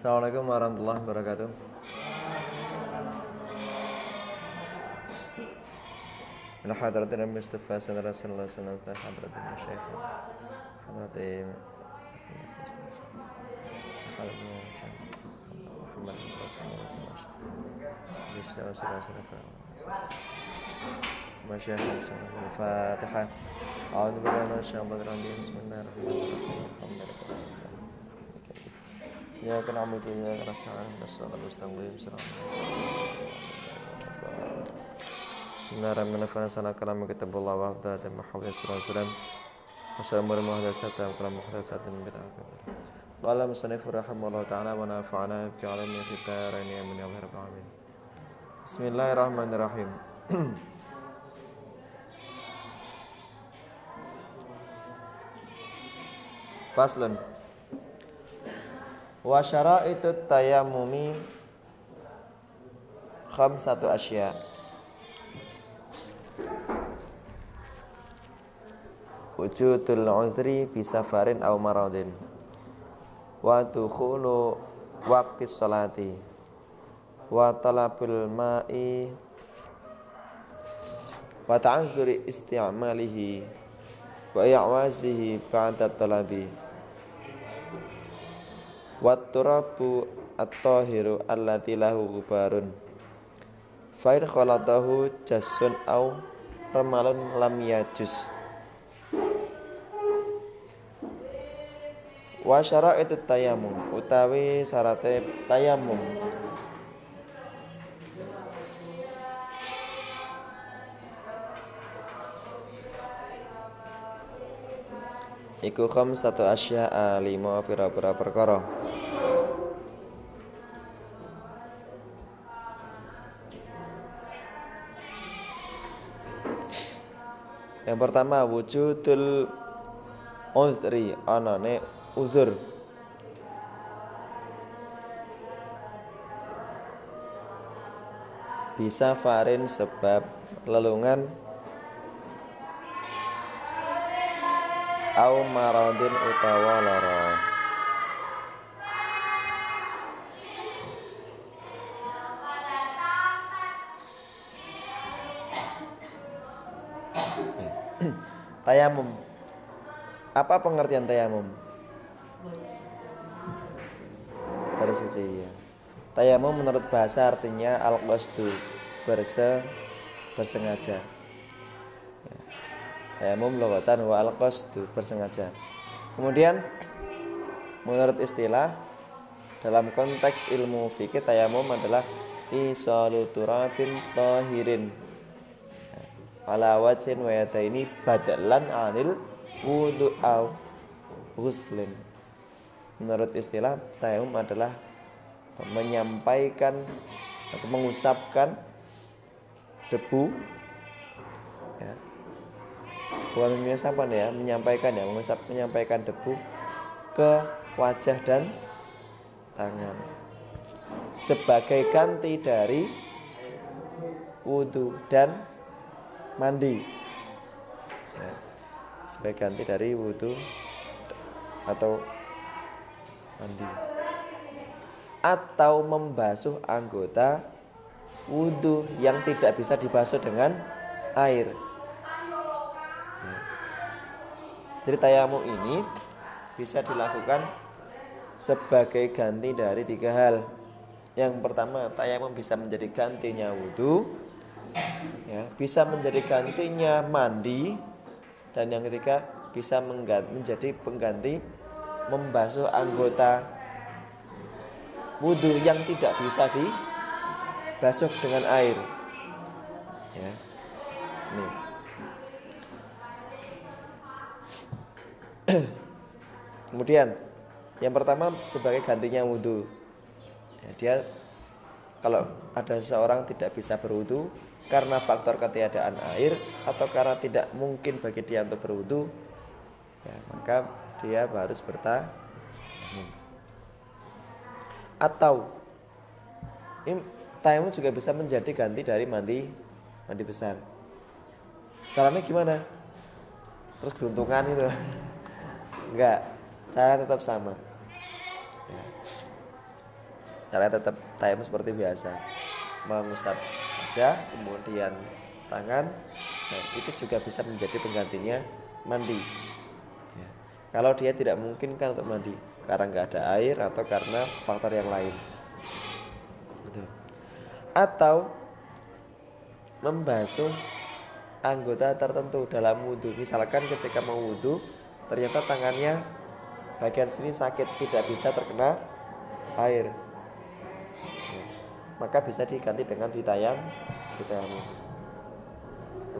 Assalamualaikum warahmatullahi wabarakatuh. من حضرة المصطفى صلى الله عليه وسلم حضرة المشايخ حضرة محمد بن قاسم مشايخ الفاتحة أعوذ بالله من الشيطان الرجيم بسم الله الرحمن الرحيم الحمد لله Ya kena omitin ya karena sekarang Rasulullah Mustaqim Bismillahirrahmanirrahim. Sana kalam kitab Allah wa hafdalat mahawiyah sallallahu alaihi wasallam. Wassalamu alaihi muhdatsatan wa kalam muhdatsatin bid'ah. Qala musannif rahimahullah ta'ala wa nafa'ana bi alamin rani amin ya Allah rabbal alamin. Bismillahirrahmanirrahim. Faslun Wa syara'itu tayammumi khamsatu asya' wujudul uzri bisafarin aw maradin. Wa dukhulu waqti sholati wa talabul ma'i. Wa ta'azzuri isti'malihi. Wa i'wazihi ba'da talabi wa turabu at-tahiru allati lahu gubarun fa in khalatahu aw ramalun lam yajus. Wa itu tayamum utawi syarate tayamum Iku satu asya lima pira-pira perkara. Yang pertama wujudul uzri anane uzur. Bisa farin sebab lelungan au maradin utawa lara tayamum apa pengertian tayamum bersuci ya. Tayamum menurut bahasa artinya al-qasdu berse bersengaja. Ya. Tayamum logatan wa al-qasdu bersengaja. Kemudian menurut istilah dalam konteks ilmu fikih tayamum adalah isalu turabin tahirin ala wajhin wa ini badalan anil wudu au huslin menurut istilah tayamum adalah menyampaikan atau mengusapkan debu ya. Bukan mengusapan ya menyampaikan ya mengusap menyampaikan debu ke wajah dan tangan sebagai ganti dari wudhu dan mandi ya. sebagai ganti dari wudhu atau mandi atau membasuh anggota wudhu yang tidak bisa dibasuh dengan air. Jadi tayamu ini bisa dilakukan sebagai ganti dari tiga hal. Yang pertama, tayamum bisa menjadi gantinya wudhu, ya, bisa menjadi gantinya mandi, dan yang ketiga bisa menjadi pengganti membasuh anggota wudhu yang tidak bisa dibasuh dengan air. Ya. Kemudian yang pertama sebagai gantinya wudhu. Ya, dia kalau ada seseorang tidak bisa berwudhu karena faktor ketiadaan air atau karena tidak mungkin bagi dia untuk berwudhu, ya, maka dia harus bertayamum atau tayamum juga bisa menjadi ganti dari mandi mandi besar. Caranya gimana? Terus beruntungan itu enggak. Cara tetap sama. Ya. caranya tetap tayamum seperti biasa. Mengusap wajah kemudian tangan. Nah itu juga bisa menjadi penggantinya mandi. Ya. kalau dia tidak memungkinkan untuk mandi karena nggak ada air atau karena faktor yang lain. Gitu. atau membasuh anggota tertentu dalam wudhu. Misalkan ketika mau wudhu ternyata tangannya bagian sini sakit tidak bisa terkena air ya. maka bisa diganti dengan ditayam ditayamum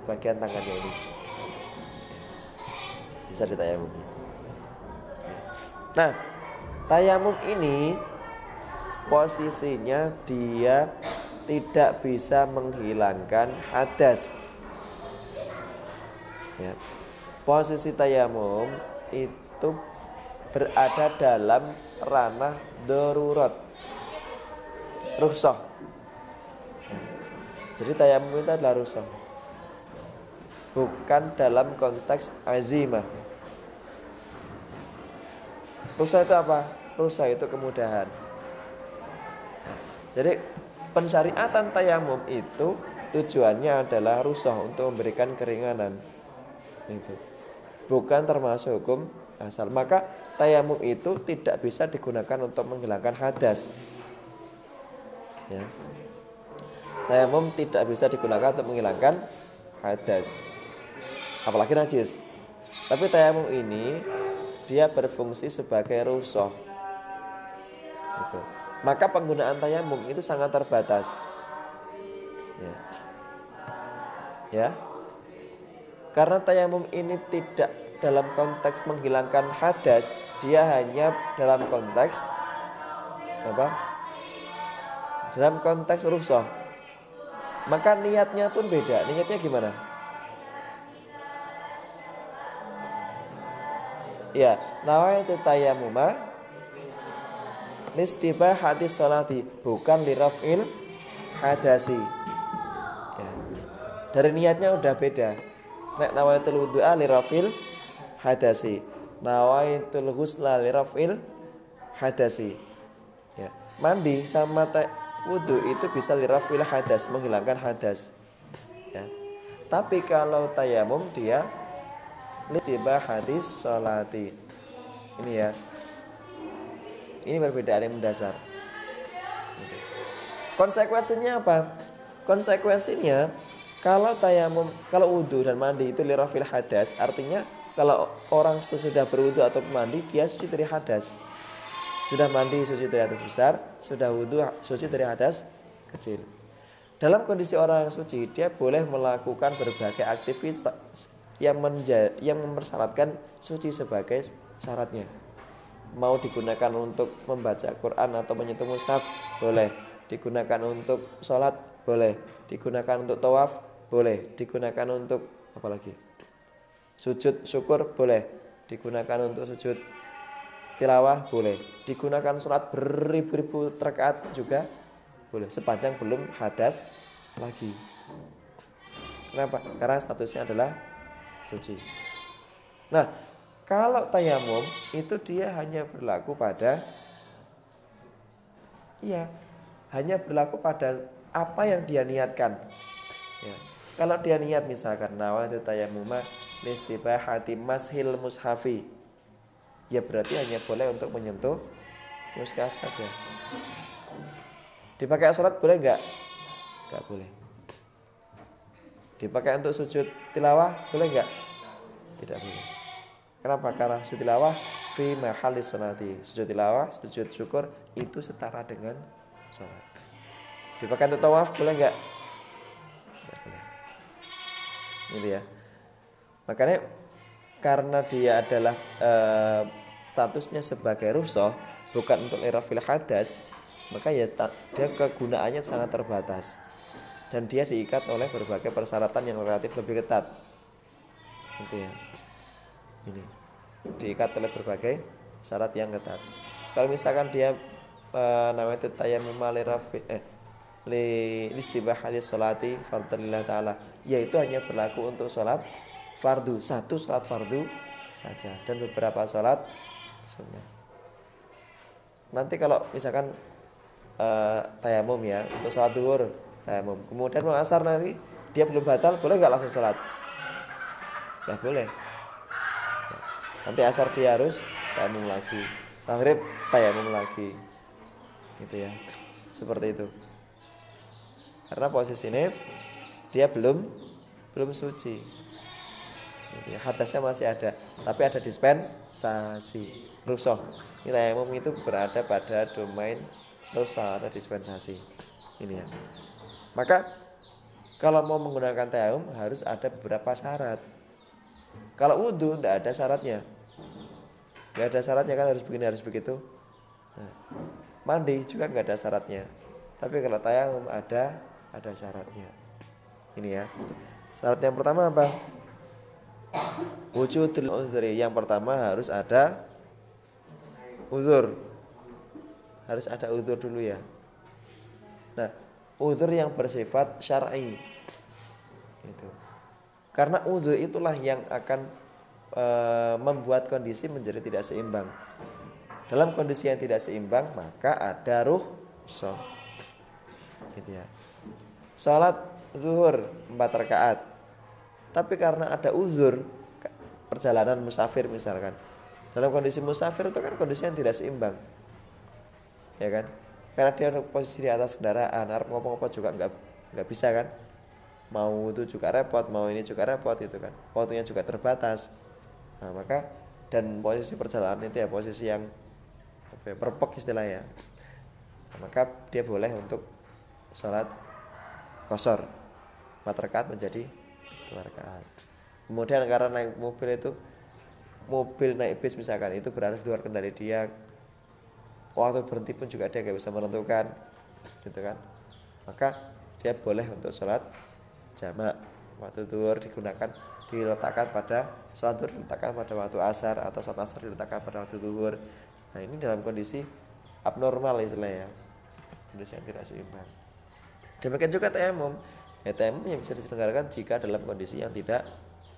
bagian tangannya ini bisa ditayamum nah tayamum ini posisinya dia tidak bisa menghilangkan hadas. Ya. Posisi tayamum itu berada dalam ranah darurat. Ya. Jadi tayamum itu adalah rusak. Bukan dalam konteks azimah. Rusak itu apa? Rusak itu kemudahan. Jadi pensyariatan tayamum itu tujuannya adalah rusuh untuk memberikan keringanan itu bukan termasuk hukum asal. Maka tayamum itu tidak bisa digunakan untuk menghilangkan hadas. Ya. Tayamum tidak bisa digunakan untuk menghilangkan hadas. Apalagi najis. Tapi tayamum ini dia berfungsi sebagai rusuh. Itu maka penggunaan tayamum itu sangat terbatas. Ya. ya. Karena tayamum ini tidak dalam konteks menghilangkan hadas, dia hanya dalam konteks apa? Dalam konteks rusuh. Maka niatnya pun beda. Niatnya gimana? Ya, nawaitu tayamuma listibah hati sholati bukan lirafil hadasi ya. dari niatnya udah beda nek nawaitul wudu'a lirafil hadasi nawaitul ghusla lirafil hadasi ya. mandi sama wudhu itu bisa lirafil hadas menghilangkan hadas ya. tapi kalau tayamum dia listibah hadis sholati ini ya ini perbedaan yang mendasar. Konsekuensinya apa? Konsekuensinya kalau tayamum, kalau wudhu dan mandi itu lirafil hadas, artinya kalau orang sesudah berwudhu atau mandi dia suci dari hadas. Sudah mandi suci dari hadas besar, sudah wudhu suci dari hadas kecil. Dalam kondisi orang yang suci, dia boleh melakukan berbagai aktivitas yang, menja yang mempersyaratkan suci sebagai syaratnya mau digunakan untuk membaca Quran atau menyentuh mushaf boleh digunakan untuk sholat boleh digunakan untuk tawaf boleh digunakan untuk apa lagi? Sujud syukur boleh digunakan untuk sujud tilawah boleh. Digunakan sholat beribu-ribu rakaat juga boleh. Sepanjang belum hadas lagi. Kenapa? Karena statusnya adalah suci. Nah kalau tayamum itu dia hanya berlaku pada Iya, hanya berlaku pada apa yang dia niatkan. Ya. Kalau dia niat misalkan nawa itu tayamuma hati mashil mushafi. Ya berarti hanya boleh untuk menyentuh mushaf saja. Dipakai sholat boleh nggak? Nggak boleh. Dipakai untuk sujud tilawah boleh nggak? Tidak boleh. Kenapa? Karena sujud tilawah fi mahalis sonati. Sujud tilawah, sujud syukur itu setara dengan sholat. Dipakai untuk tawaf boleh nggak? Gitu ya. Makanya karena dia adalah e, statusnya sebagai rusoh bukan untuk irafil hadas maka ya dia kegunaannya sangat terbatas. Dan dia diikat oleh berbagai persyaratan yang relatif lebih ketat. Gitu ya. Ini. Diikat oleh berbagai syarat yang ketat. Kalau misalkan dia e, namanya itu tayammum li rafi eh li istibahati sholati fardhillah taala yaitu hanya berlaku untuk sholat fardu satu sholat fardu saja dan beberapa sholat sunnah. Nanti kalau misalkan uh, tayamum ya untuk sholat duhur tayamum. Kemudian mau asar nanti dia belum batal boleh nggak langsung sholat? Nggak boleh. Nanti asar dia harus tayamum lagi. Maghrib tayamum lagi. Gitu ya. Seperti itu. Karena posisi ini dia belum belum suci. Gitu ya. hadasnya masih ada tapi ada dispensasi. Rusoh tayamum itu berada pada domain rusoh atau dispensasi. Ini ya. Maka kalau mau menggunakan tayamum harus ada beberapa syarat. Kalau wudhu tidak ada syaratnya. Nggak ada syaratnya kan harus begini harus begitu. Nah, mandi juga nggak ada syaratnya. Tapi kalau tayamum ada ada syaratnya ini ya. Syarat yang pertama apa? Wujudul uzri. Yang pertama harus ada uzur. Harus ada uzur dulu ya. Nah uzur yang bersifat syar'i. Itu karena uzur itulah yang akan e, membuat kondisi menjadi tidak seimbang. Dalam kondisi yang tidak seimbang maka ada ruh so. Gitu ya. Salat zuhur 4 rakaat. Tapi karena ada uzur perjalanan musafir misalkan. Dalam kondisi musafir itu kan kondisi yang tidak seimbang. Ya kan? Karena dia posisi di atas kendaraan, harap ngomong-ngomong juga nggak nggak bisa kan? Mau itu juga repot, mau ini juga repot itu kan. Waktunya juga terbatas. Nah, maka dan posisi perjalanan itu ya posisi yang apa ya, perpek istilahnya. Nah, maka dia boleh untuk sholat kosor empat rakaat menjadi dua rakaat. Kemudian karena naik mobil itu mobil naik bis misalkan itu berada di luar kendali dia. Waktu berhenti pun juga dia nggak bisa menentukan gitu kan. Maka dia boleh untuk sholat jamak. Waktu duhur digunakan diletakkan pada sholat duhur diletakkan pada waktu asar atau sholat asar diletakkan pada waktu duhur. Nah ini dalam kondisi abnormal istilahnya kondisi yang tidak seimbang. Demikian juga tayamum ya tayamum yang bisa diselenggarakan jika dalam kondisi yang tidak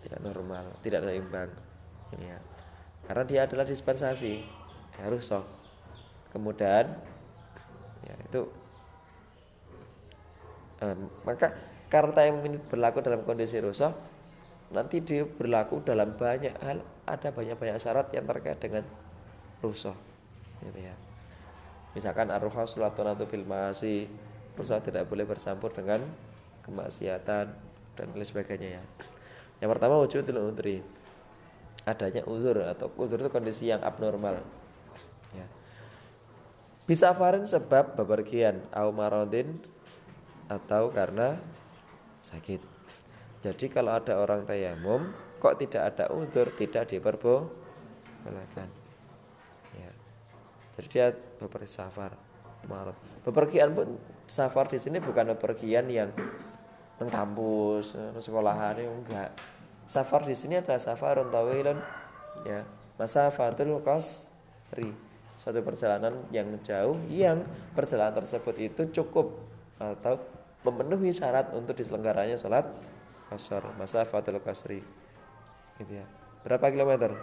tidak normal tidak seimbang. Ini ya. Karena dia adalah dispensasi. Harus soh kemudian ya itu um, maka karena ini berlaku dalam kondisi rusak nanti dia berlaku dalam banyak hal ada banyak-banyak syarat yang terkait dengan rusuh. Gitu ya. Misalkan arruha sulatunatu bil ma'asi rusuh tidak boleh bercampur dengan kemaksiatan dan lain sebagainya ya yang pertama wujudul udri adanya uzur atau uzur itu kondisi yang abnormal ya bisa farin sebab bepergian au marodin atau karena sakit jadi kalau ada orang tayamum kok tidak ada udur, tidak diperbolehkan. Ya. Jadi dia bepergian safar. Bepergian pun safar di sini bukan bepergian yang neng kampus, neng sekolahan enggak. Safar di sini adalah safar tawilun ya, masafatul qasri. Suatu perjalanan yang jauh yang perjalanan tersebut itu cukup atau memenuhi syarat untuk diselenggaranya sholat kasar masafatul kasri gitu ya. Berapa kilometer?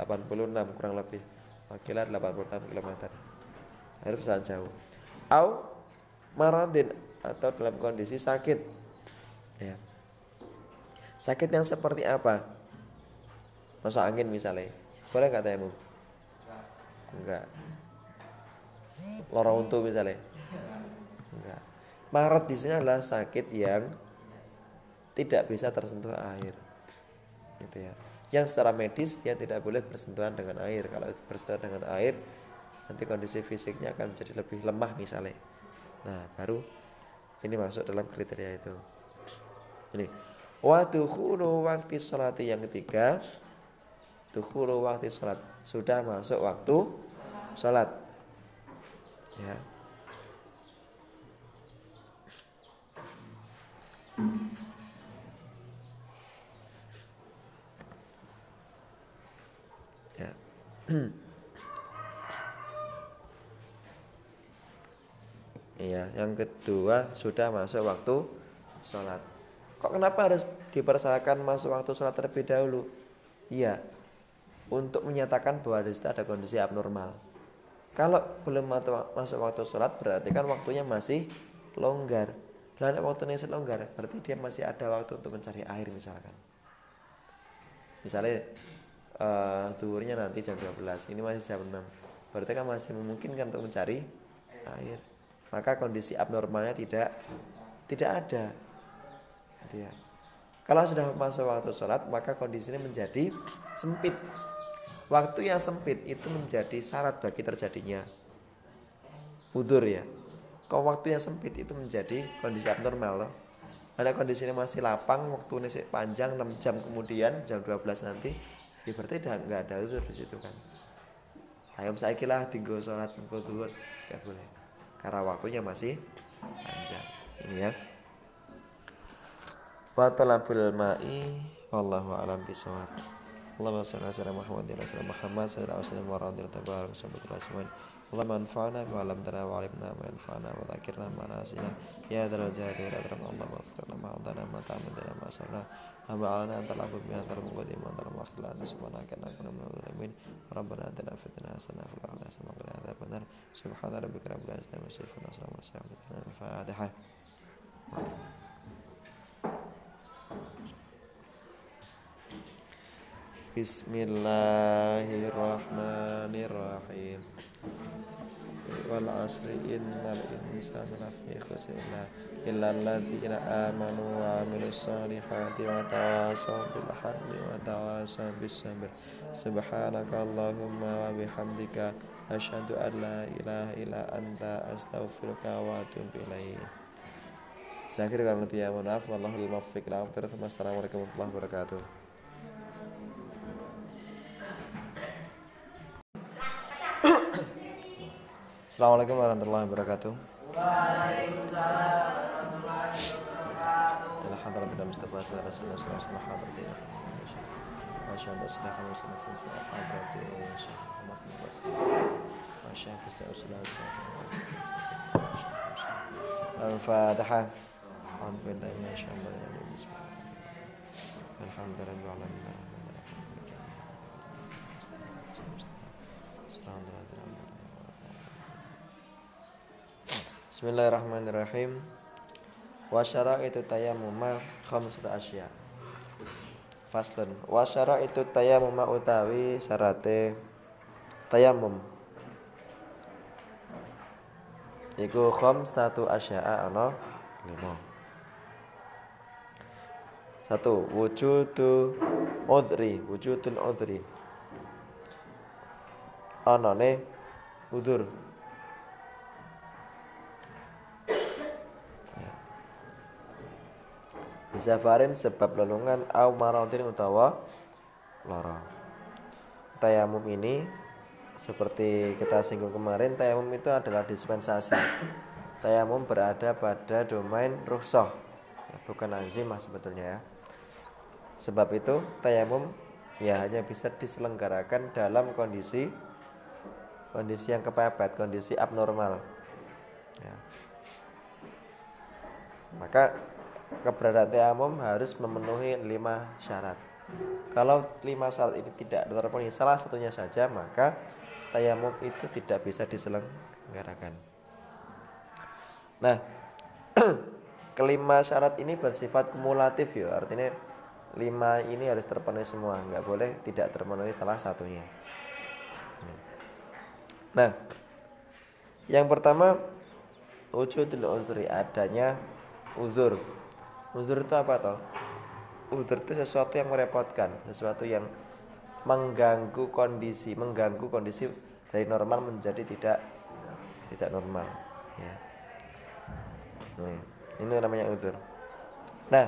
86 kurang lebih. Wakilan 86 kilometer. Harus sangat jauh. Au maradin atau dalam kondisi sakit ya sakit yang seperti apa masuk angin misalnya boleh nggak tayamum enggak lorong untuk misalnya Maret di sini adalah sakit yang tidak bisa tersentuh air. Gitu ya. Yang secara medis dia tidak boleh bersentuhan dengan air. Kalau bersentuhan dengan air nanti kondisi fisiknya akan menjadi lebih lemah misalnya. Nah, baru ini masuk dalam kriteria itu. Ini. Wadukhulu waktu sholat yang ketiga. Dukhulu waktu sholat. Sudah masuk waktu sholat. Ya. Ya. Iya, yang kedua sudah masuk waktu sholat. Kok kenapa harus dipersyaratkan masuk waktu sholat terlebih dahulu? Iya, untuk menyatakan bahwa di situ ada kondisi abnormal. Kalau belum masuk waktu sholat berarti kan waktunya masih longgar. Dan waktunya masih longgar berarti dia masih ada waktu untuk mencari air misalkan. Misalnya uh, nanti jam 12, ini masih jam 6. Berarti kan masih memungkinkan untuk mencari air. Maka kondisi abnormalnya tidak tidak ada. Gitu ya. Kalau sudah masuk waktu sholat, maka kondisinya menjadi sempit. Waktu yang sempit itu menjadi syarat bagi terjadinya udur ya. Kalau waktu yang sempit itu menjadi kondisi abnormal loh. Ada kondisinya masih lapang, waktu ini panjang 6 jam kemudian jam 12 nanti, ya berarti udah nggak ada udur di situ kan. Ayam saya kira tinggal sholat engkau tuhur, nggak boleh. Karena waktunya masih panjang. Ini ya. Wa talabul ma'i wallahu alam bisawab Allahumma salli ala sayyidina Muhammad wa ala Muhammad sallallahu alaihi wa ta'ala Allahumma anfa'na bima 'allamtana wa 'allimna ma yanfa'una wa dhakkirna ma nasina. Ya dzal Allahumma ighfir lana ma adana wa alana anta al-abud bi anta al-muqaddim anta al-muakhir anta subhanaka inna kunna minal zalimin rabbana atina fid dunya hasanah wa fil akhirati hasanah wa qina adzaban nar. Subhana rabbika rabbil izzati amma yasifun wa al-fatihah Bismillahirrahmanirrahim. Wal asri innal insana lafi khusr tawasaw bil haqqi wa tawasaw bis sabr subhanaka allahumma wa bihamdika asyhadu an la ilaha illa anta astaghfiruka wa atubu ilaik Saya lebih ya mohon maaf. Assalamualaikum warahmatullahi wabarakatuh. Waalaikumsalam hadratil Mustafa sallallahu alaihi wasallam sallallahu hadratil Masya Allah sudah kami sudah kunci hadratil Syekh Muhammad bin Basir. Masya Allah sudah usulah Al-Fatihah. Alhamdulillah Masya Allah Bismillah. Alhamdulillah Alhamdulillah. Bismillahirrahmanirrahim. Wa syaraitu tayammuma khamsatu asya. Faslun. Wa syaraitu tayammuma utawi syarate tayammum. Iku khamsatu asya'a ana lima. Satu, wujudu udri, wujudun udri. Anane udur bisafarin sebab lelungan au maradin utawa lara. Tayamum ini seperti kita singgung kemarin tayamum itu adalah dispensasi. Tayamum berada pada domain ruhsah. Ya, bukan azimah sebetulnya ya. Sebab itu tayamum ya hanya bisa diselenggarakan dalam kondisi kondisi yang kepepet kondisi abnormal. Ya. maka keberadaan tayamum harus memenuhi lima syarat. Kalau lima syarat ini tidak terpenuhi salah satunya saja, maka tayamum itu tidak bisa diselenggarakan. Nah, kelima syarat ini bersifat kumulatif ya, artinya lima ini harus terpenuhi semua, nggak boleh tidak terpenuhi salah satunya. Nah, yang pertama wujudul uzri adanya uzur Uzur itu apa toh? Uzur itu sesuatu yang merepotkan, sesuatu yang mengganggu kondisi, mengganggu kondisi dari normal menjadi tidak tidak normal. Ya. Ini, ini namanya uzur. Nah,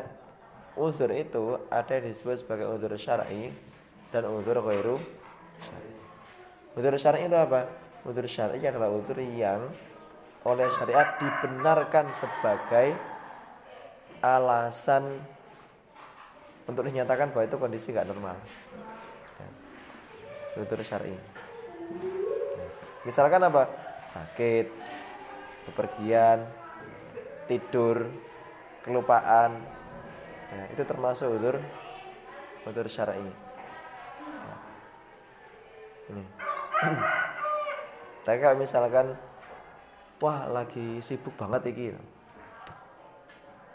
uzur itu ada yang disebut sebagai uzur syar'i dan uzur ghairu syar'i. Uzur syar'i itu apa? Uzur syar'i adalah uzur yang oleh syariat dibenarkan sebagai alasan untuk dinyatakan bahwa itu kondisi nggak normal. Ya. Syar'i. Ya. Misalkan apa? Sakit, bepergian, tidur, kelupaan. Ya, itu termasuk udur udur syar'i. Ya. Ini. tapi kalau misalkan wah lagi sibuk banget iki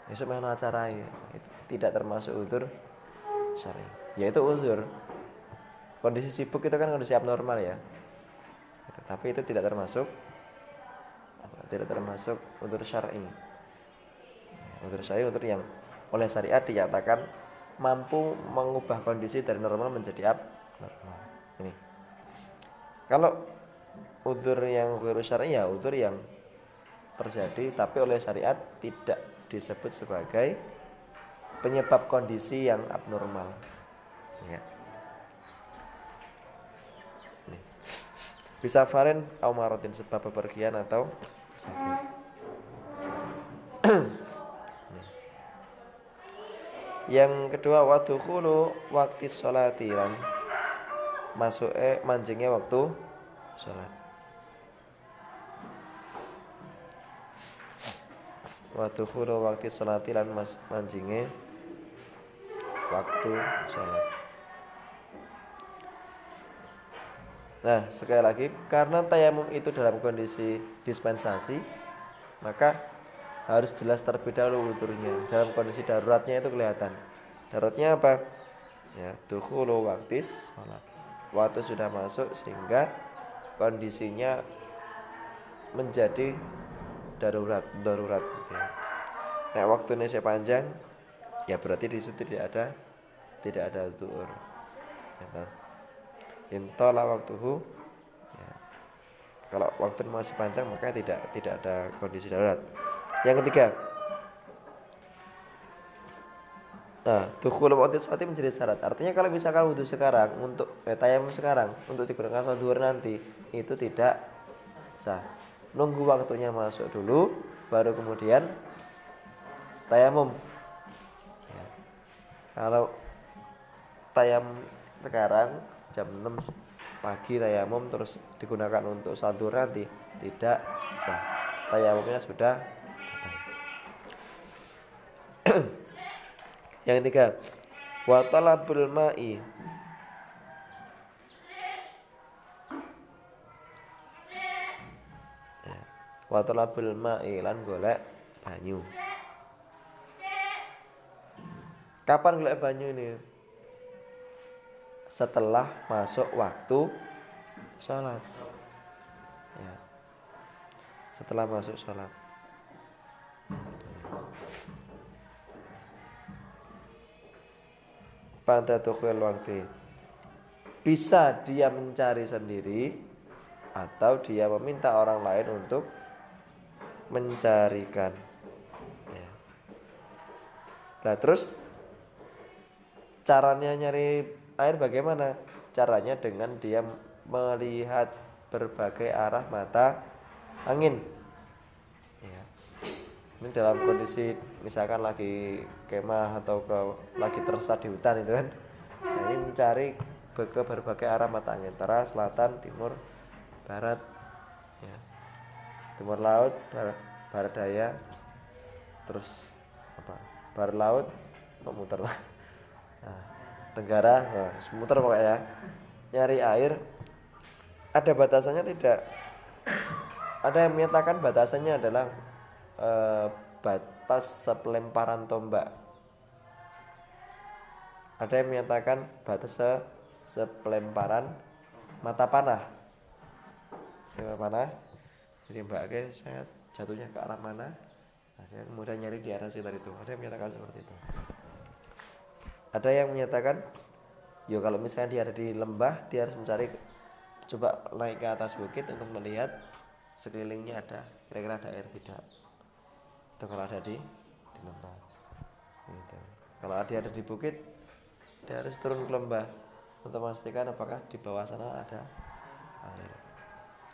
besok main acara ya. Itu tidak termasuk udur. Syari yaitu udur. Kondisi sibuk itu kan kondisi abnormal ya. Tapi itu tidak termasuk tidak termasuk udur syar'i. Udur syar'i udur yang oleh syariat dinyatakan mampu mengubah kondisi dari normal menjadi abnormal. Ini. Kalau udur yang guru syar'i ya udur yang terjadi tapi oleh syariat tidak disebut sebagai penyebab kondisi yang abnormal. Ya. Bisa faren marotin sebab bepergian atau sakit. Yang kedua waktu kulu waktu sholatiran masuk eh mancingnya waktu sholat. Waktu kulu waktu sholatiran mas mancingnya waktu sholat. Nah, sekali lagi karena tayamum itu dalam kondisi dispensasi, maka harus jelas terlebih dahulu wudhunya. Dalam kondisi daruratnya itu kelihatan. Daruratnya apa? Ya, dukhulu waktu sholat. Waktu sudah masuk sehingga kondisinya menjadi darurat, darurat. Ya. Nah, waktunya sepanjang, ya berarti di situ tidak ada tidak ada zuhur ya, intola waktuhu ya. kalau waktu masih panjang maka tidak tidak ada kondisi darurat yang ketiga Nah, dukhul waktu sholat menjadi syarat. Artinya kalau misalkan wudhu sekarang untuk eh, tayamum sekarang untuk digunakan sholat duhur nanti itu tidak sah. Nunggu waktunya masuk dulu, baru kemudian tayamum. Kalau tayam sekarang jam 6 pagi tayamum terus digunakan untuk satu nanti tidak sah. Tayamumnya sudah batal. Yang ketiga wa talabul ma'i wa talabul ma'i lan golek banyu Kapan golek banyu ini? Setelah masuk waktu sholat. Ya. Setelah masuk sholat. Pada tukhil waktu Bisa dia mencari sendiri Atau dia meminta orang lain untuk Mencarikan ya. Nah terus caranya nyari air bagaimana? Caranya dengan dia melihat berbagai arah mata angin. Ya. Ini dalam kondisi misalkan lagi kemah atau ke, lagi tersesat di hutan itu kan. Nah, ini mencari ke berbagai arah mata angin, antara selatan, timur, barat, ya. Timur laut, barat, barat daya, terus apa? Barat laut, memutar lah? Nah, Tenggara nah, semuter pokoknya nyari air ada batasannya tidak? Ada yang menyatakan batasannya adalah e, batas sepelemparan tombak. Ada yang menyatakan batas se sepelemparan mata panah. Mata panah jadi mbak saya jatuhnya ke arah mana? Nah, dia kemudian nyari di arah sekitar itu. Ada yang menyatakan seperti itu. Ada yang menyatakan yo kalau misalnya dia ada di lembah dia harus mencari coba naik ke atas bukit untuk melihat sekelilingnya ada kira-kira ada air tidak. Itu kalau ada di di lembah. Gitu. kalau dia ada di bukit dia harus turun ke lembah untuk memastikan apakah di bawah sana ada air.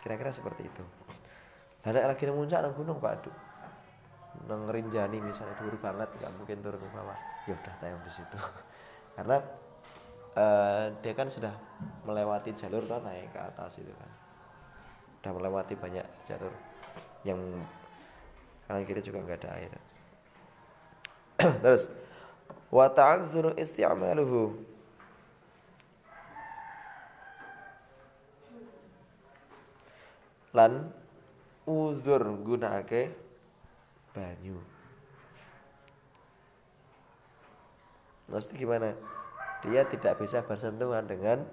Kira-kira seperti itu ada lagi yang muncak nang gunung pak aduh nang rinjani misalnya dulu banget nggak mungkin turun ke bawah. Ya udah tayang di situ. Karena uh, dia kan sudah melewati jalur kan naik ke atas itu kan. Sudah melewati banyak jalur yang kanan kiri juga nggak ada air. Terus wa ta'azzuru isti'maluhu. Lan uzur gunakake banyu Maksudnya gimana? Dia tidak bisa bersentuhan dengan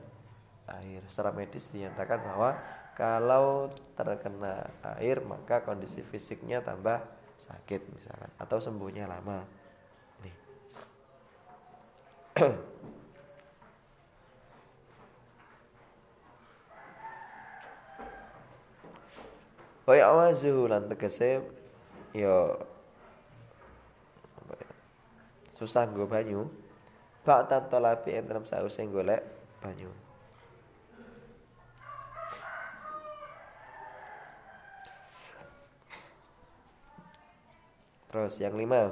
air. Secara medis dinyatakan bahwa kalau terkena air maka kondisi fisiknya tambah sakit misalkan atau sembuhnya lama. Nih. Wa ya'wazuhu lan tegese ya. Susah nggo banyu. Ba'da talabi ing dalam sause golek banyu. Terus yang lima.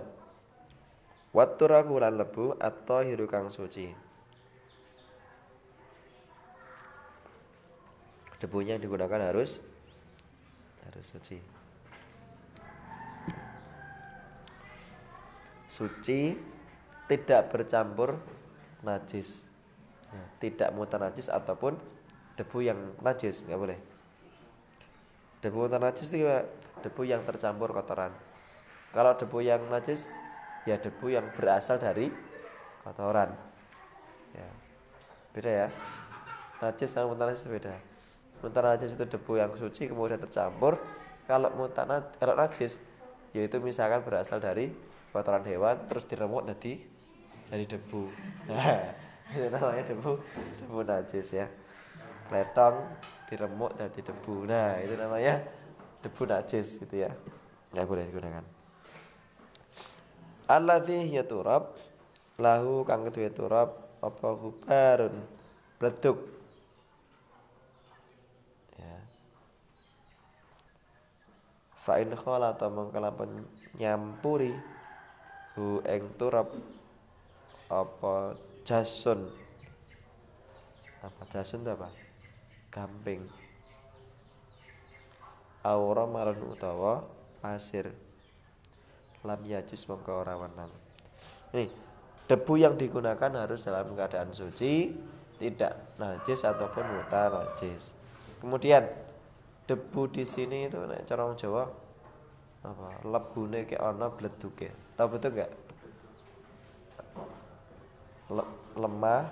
Watturabu lan lebu atau hiru kang suci. Debunya digunakan harus Harus suci. Suci tidak bercampur najis. Ya, tidak mutan najis ataupun debu yang najis nggak boleh. Debu mutan najis itu debu yang tercampur kotoran. Kalau debu yang najis ya debu yang berasal dari kotoran. Ya beda ya. Najis sama mutan najis beda mutan najis itu debu yang suci kemudian tercampur. Kalau mutan kalau najis yaitu misalkan berasal dari kotoran hewan terus diremuk tadi jadi debu. Itu namanya debu debu najis ya. Letong diremuk jadi debu. Nah itu namanya debu najis gitu ya. Nggak boleh digunakan. Alladzi ya turab lahu kang kedue turab apa hubarun bleduk fa in khala atau mengkalapan nyampuri hu eng turab apa jasun. Apa jasun apa? Gamping. Aura marun utawa pasir. Lam yajus mongko ora wenang nih debu yang digunakan harus dalam keadaan suci tidak najis ataupun muta najis. Kemudian debu di sini itu nek cara Jawa apa lebune kayak ana bleduke. Tahu betul enggak lemah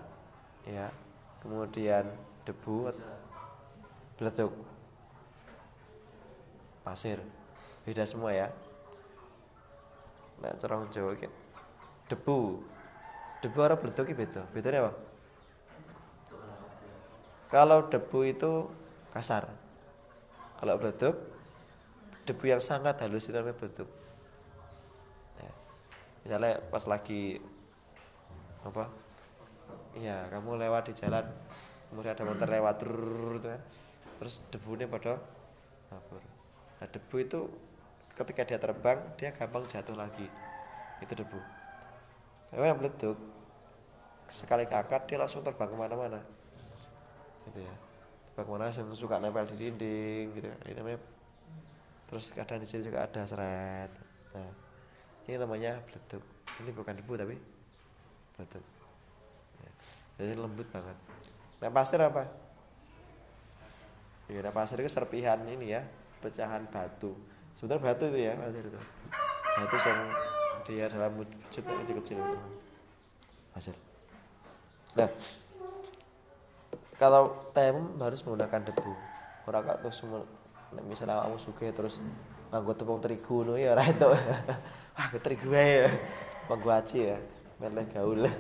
ya kemudian debu beleduk pasir beda semua ya. Nah corong Jawa kan debu debu arah beleduk beda. Bedanya apa? Kalau debu itu kasar kalau beleduk debu yang sangat halus itu namanya beleduk ya. misalnya pas lagi apa? Iya kamu lewat di jalan kemudian ada motor lewat gitu kan. Terus debunya pada mabur nah debu itu ketika dia terbang dia gampang jatuh lagi. Itu debu. Memang yang meleduk sekali keangkat dia langsung terbang ke mana-mana. Gitu ya ke mana langsung suka nempel di dinding gitu ini namanya terus kadang di sini juga ada seret. Nah ini namanya beleduk ini bukan debu tapi betul ya. jadi lembut banget. Nah pasir apa? Ya nah pasir itu serpihan ini ya pecahan batu. Sebetulnya batu itu ya pasir itu. Batu yang dia dalam wujud kecil-kecil itu. Pasir. Nah kalau tayamum harus menggunakan debu. Orang kak terus misalnya kamu suka terus nganggo tepung terigu no ya ora itu wah terigu ya. Manggo aci ya meleh gaul.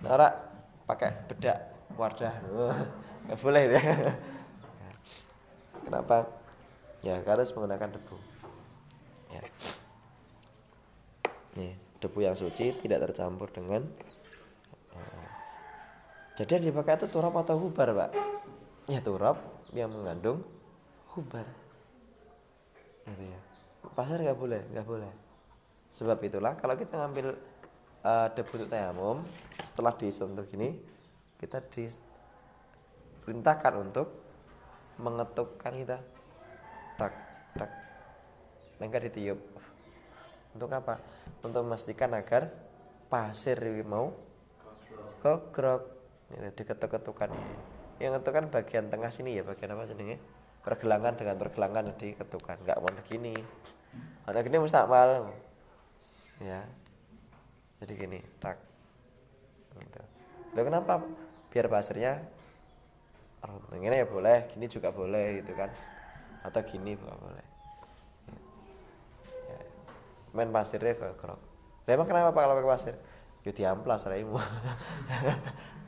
Nah, ora pakai bedak wadah nggak boleh ya. Kenapa? Ya harus menggunakan debu. Ya. Nih debu yang suci tidak tercampur dengan jadi yang dipakai itu turap atau hubar pak? Ya turap yang mengandung hubar. Gitu ya. Pasar nggak boleh nggak boleh. Sebab itulah kalau kita ngambil uh, debu untuk tayamum setelah disentuh gini kita diperintahkan untuk mengetukkan kita. Tak tak. Enggak ditiup. Untuk apa? Untuk memastikan agar pasir mau kogrok ini diketuk-ketukan ini. Yang itu kan bagian tengah sini ya bagian apa sini pergelangan dengan pergelangan diketukan nggak mau gini. Ada gini mustakmal ya. Jadi gini tak. Gitu. Kenapa? Biar pasirnya ini ya boleh gini juga boleh gitu kan. Atau gini juga boleh. Ya. main pasirnya ke kerok emang kenapa pak kalau pakai pasir? Ya diamplas raimu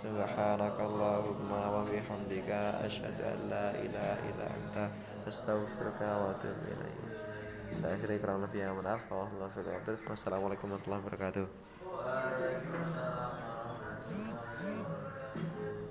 سبحانك اللهم وبحمدك أشهد أن لا إله إلا أنت أستغفرك وأتوب إليك Saya akhiri kurang lebih yang maaf. Wassalamualaikum warahmatullahi wabarakatuh.